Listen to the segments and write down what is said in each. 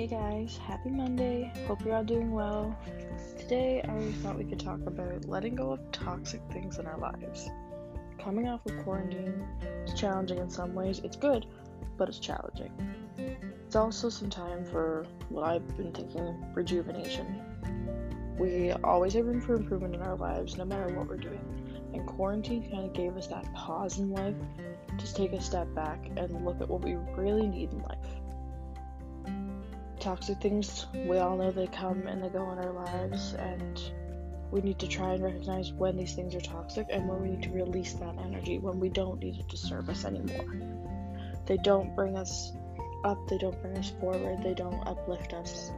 Hey guys, happy Monday. Hope you're all doing well. Today, I thought we could talk about letting go of toxic things in our lives. Coming off of quarantine is challenging in some ways. It's good, but it's challenging. It's also some time for what I've been thinking rejuvenation. We always have room for improvement in our lives, no matter what we're doing. And quarantine kind of gave us that pause in life to take a step back and look at what we really need in life toxic things, we all know they come and they go in our lives, and we need to try and recognize when these things are toxic and when we need to release that energy, when we don't need it to serve us anymore. They don't bring us up, they don't bring us forward, they don't uplift us.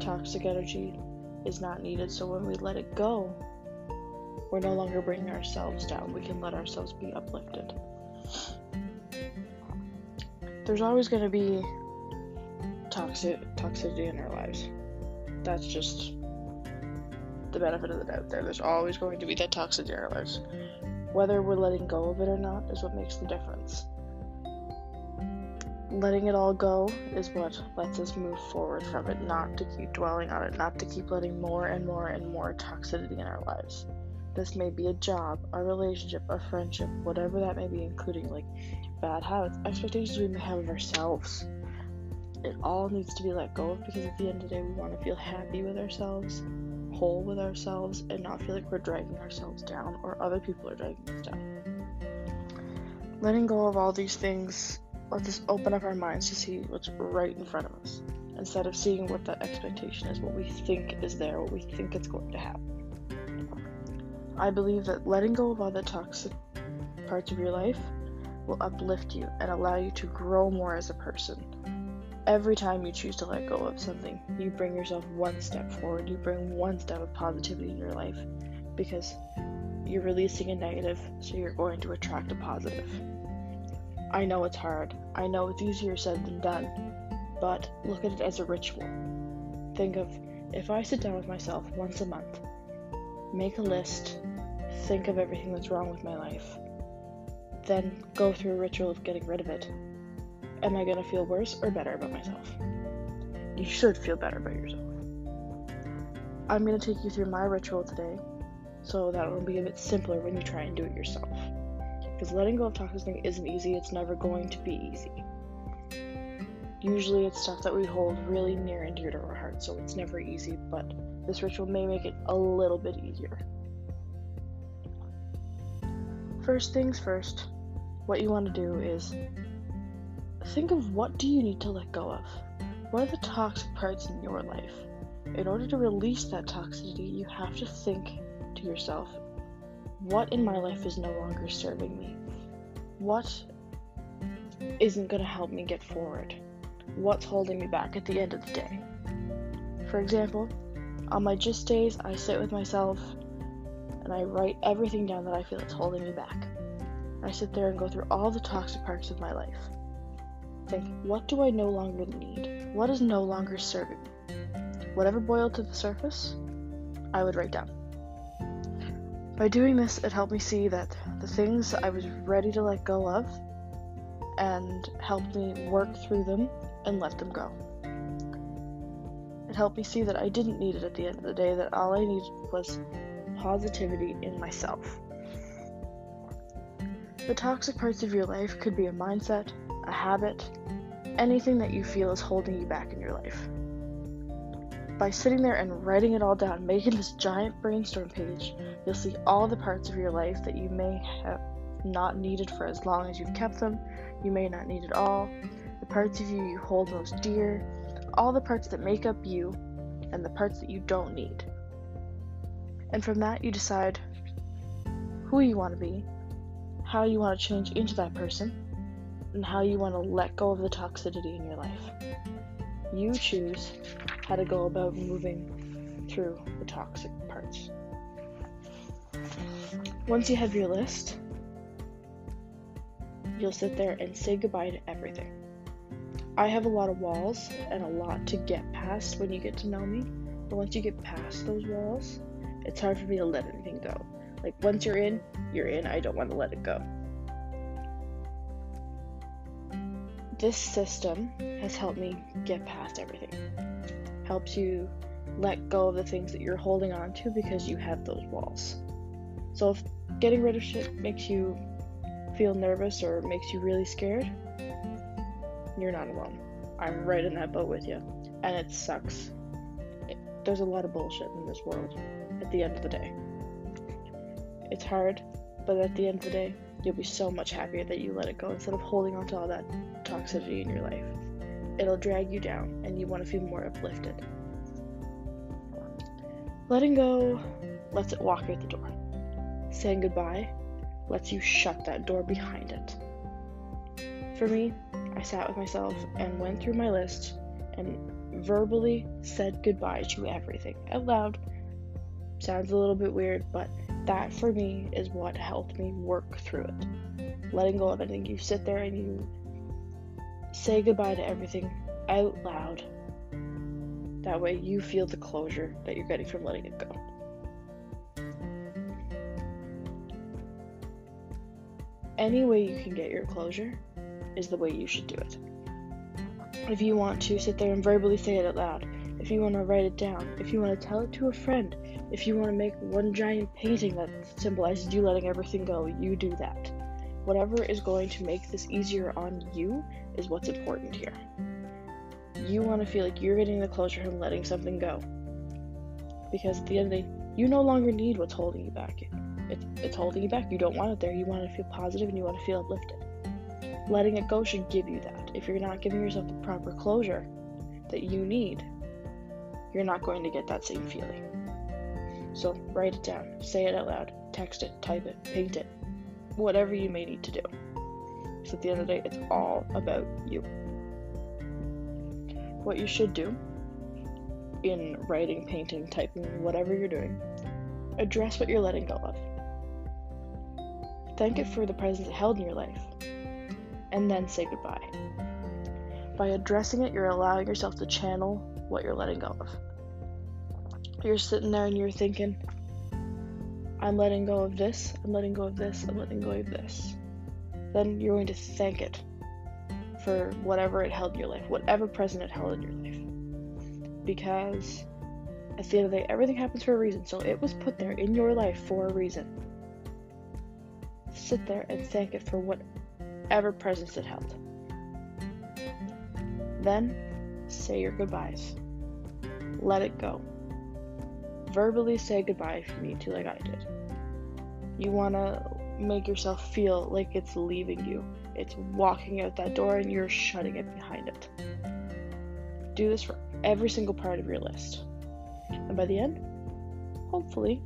Toxic energy is not needed, so when we let it go, we're no longer bringing ourselves down. We can let ourselves be uplifted. There's always going to be toxic toxicity in our lives. That's just the benefit of the doubt there. There's always going to be that toxicity in our lives. Whether we're letting go of it or not is what makes the difference. Letting it all go is what lets us move forward from it, not to keep dwelling on it, not to keep letting more and more and more toxicity in our lives. This may be a job, a relationship, a friendship, whatever that may be, including like bad habits, expectations we may have of ourselves it all needs to be let go of because at the end of the day, we want to feel happy with ourselves, whole with ourselves, and not feel like we're dragging ourselves down or other people are dragging us down. Letting go of all these things lets us open up our minds to see what's right in front of us instead of seeing what the expectation is, what we think is there, what we think it's going to happen. I believe that letting go of all the toxic parts of your life will uplift you and allow you to grow more as a person every time you choose to let go of something, you bring yourself one step forward. You bring one step of positivity in your life because you're releasing a negative, so you're going to attract a positive. I know it's hard. I know it's easier said than done, but look at it as a ritual. Think of if I sit down with myself once a month, make a list, think of everything that's wrong with my life, then go through a ritual of getting rid of it am I going to feel worse or better about myself? You should feel better about yourself. I'm going to take you through my ritual today so that will be a bit simpler when you try and do it yourself. Because letting go of toxic things isn't easy, it's never going to be easy. Usually it's stuff that we hold really near and dear to our hearts, so it's never easy, but this ritual may make it a little bit easier. First things first, what you want to do is Think of what do you need to let go of? What are the toxic parts in your life? In order to release that toxicity, you have to think to yourself, what in my life is no longer serving me? What isn't going to help me get forward? What's holding me back at the end of the day? For example, on my just days, I sit with myself and I write everything down that I feel is holding me back. I sit there and go through all the toxic parts of my life think, what do I no longer need? What is no longer serving me? Whatever boiled to the surface, I would write down. By doing this, it helped me see that the things I was ready to let go of and helped me work through them and let them go. It helped me see that I didn't need it at the end of the day, that all I needed was positivity in myself. The toxic parts of your life could be a mindset, a habit, anything that you feel is holding you back in your life. By sitting there and writing it all down, making this giant brainstorm page, you'll see all the parts of your life that you may have not needed for as long as you've kept them. You may not need it all. The parts of you you hold most dear, all the parts that make up you, and the parts that you don't need. And from that, you decide who you want to be, how you want to change into that person, and how you want to let go of the toxicity in your life. You choose how to go about moving through the toxic parts. Once you have your list, you'll sit there and say goodbye to everything. I have a lot of walls and a lot to get past when you get to know me, but once you get past those walls, it's hard for me to let anything go. Like once you're in, you're in. I don't want to let it go. This system has helped me get past everything. Helps you let go of the things that you're holding on to because you have those walls. So if getting rid of shit makes you feel nervous or makes you really scared, you're not alone. I'm right in that boat with you. And it sucks. It, there's a lot of bullshit in this world at the end of the day. It's hard, but at the end of the day, you'll be so much happier that you let it go instead of holding on to all that toxicity in your life. It'll drag you down and you want to feel more uplifted. Letting go lets it walk out the door. Saying goodbye lets you shut that door behind it. For me, I sat with myself and went through my list and verbally said goodbye to everything out loud. Sounds a little bit weird, but that for me is what helped me work through it. Letting go of anything. You sit there and you say goodbye to everything out loud. That way you feel the closure that you're getting from letting it go. Any way you can get your closure is the way you should do it. If you want to sit there and verbally say it out loud, if you want to write it down, if you want to tell it to a friend, if you want to make one giant painting that symbolizes you letting everything go, you do that. Whatever is going to make this easier on you is what's important here. You want to feel like you're getting the closure from letting something go. Because at the end of the day, you no longer need what's holding you back. It's, it's holding you back. You don't want it there. You want to feel positive and you want to feel uplifted. Letting it go should give you that. If you're not giving yourself the proper closure that you need, you're not going to get that same feeling. So write it down, say it out loud, text it, type it, paint it, whatever you may need to do. So at the end of the day, it's all about you. What you should do in writing, painting, typing, whatever you're doing, address what you're letting go of. Thank it for the presence it held in your life, and then say goodbye. By addressing it, you're allowing yourself to channel what you're letting go of. You're sitting there and you're thinking, I'm letting go of this, I'm letting go of this, I'm letting go of this. Then you're going to thank it for whatever it held in your life, whatever present it held in your life. Because at the end of the day, everything happens for a reason. So it was put there in your life for a reason. Sit there and thank it for whatever presence it held. Then say your goodbyes. Let it go. Verbally say goodbye if you need to, like I did. You want to make yourself feel like it's leaving you. It's walking out that door and you're shutting it behind it. Do this for every single part of your list. And by the end, hopefully,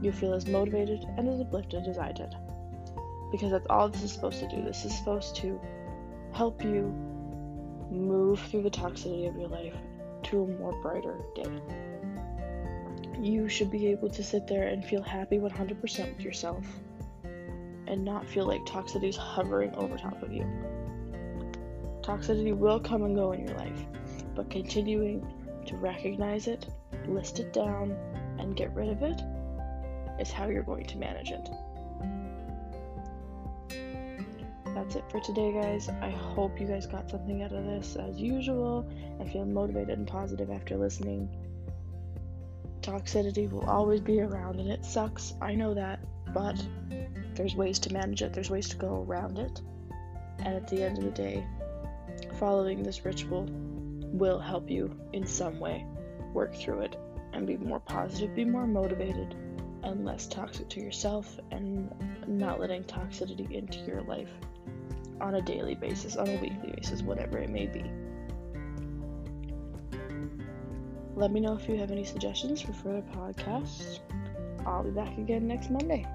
you feel as motivated and as uplifted as I did. Because that's all this is supposed to do. This is supposed to help you move through the toxicity of your life to a more brighter day. You should be able to sit there and feel happy 100% with yourself and not feel like toxicity is hovering over top of you. Toxicity will come and go in your life, but continuing to recognize it, list it down, and get rid of it is how you're going to manage it. That's it for today, guys. I hope you guys got something out of this as usual and feel motivated and positive after listening. Toxicity will always be around and it sucks. I know that, but there's ways to manage it, there's ways to go around it. And at the end of the day, following this ritual will help you in some way work through it and be more positive, be more motivated, and less toxic to yourself, and not letting toxicity into your life on a daily basis, on a weekly basis, whatever it may be. Let me know if you have any suggestions for further podcasts. I'll be back again next Monday.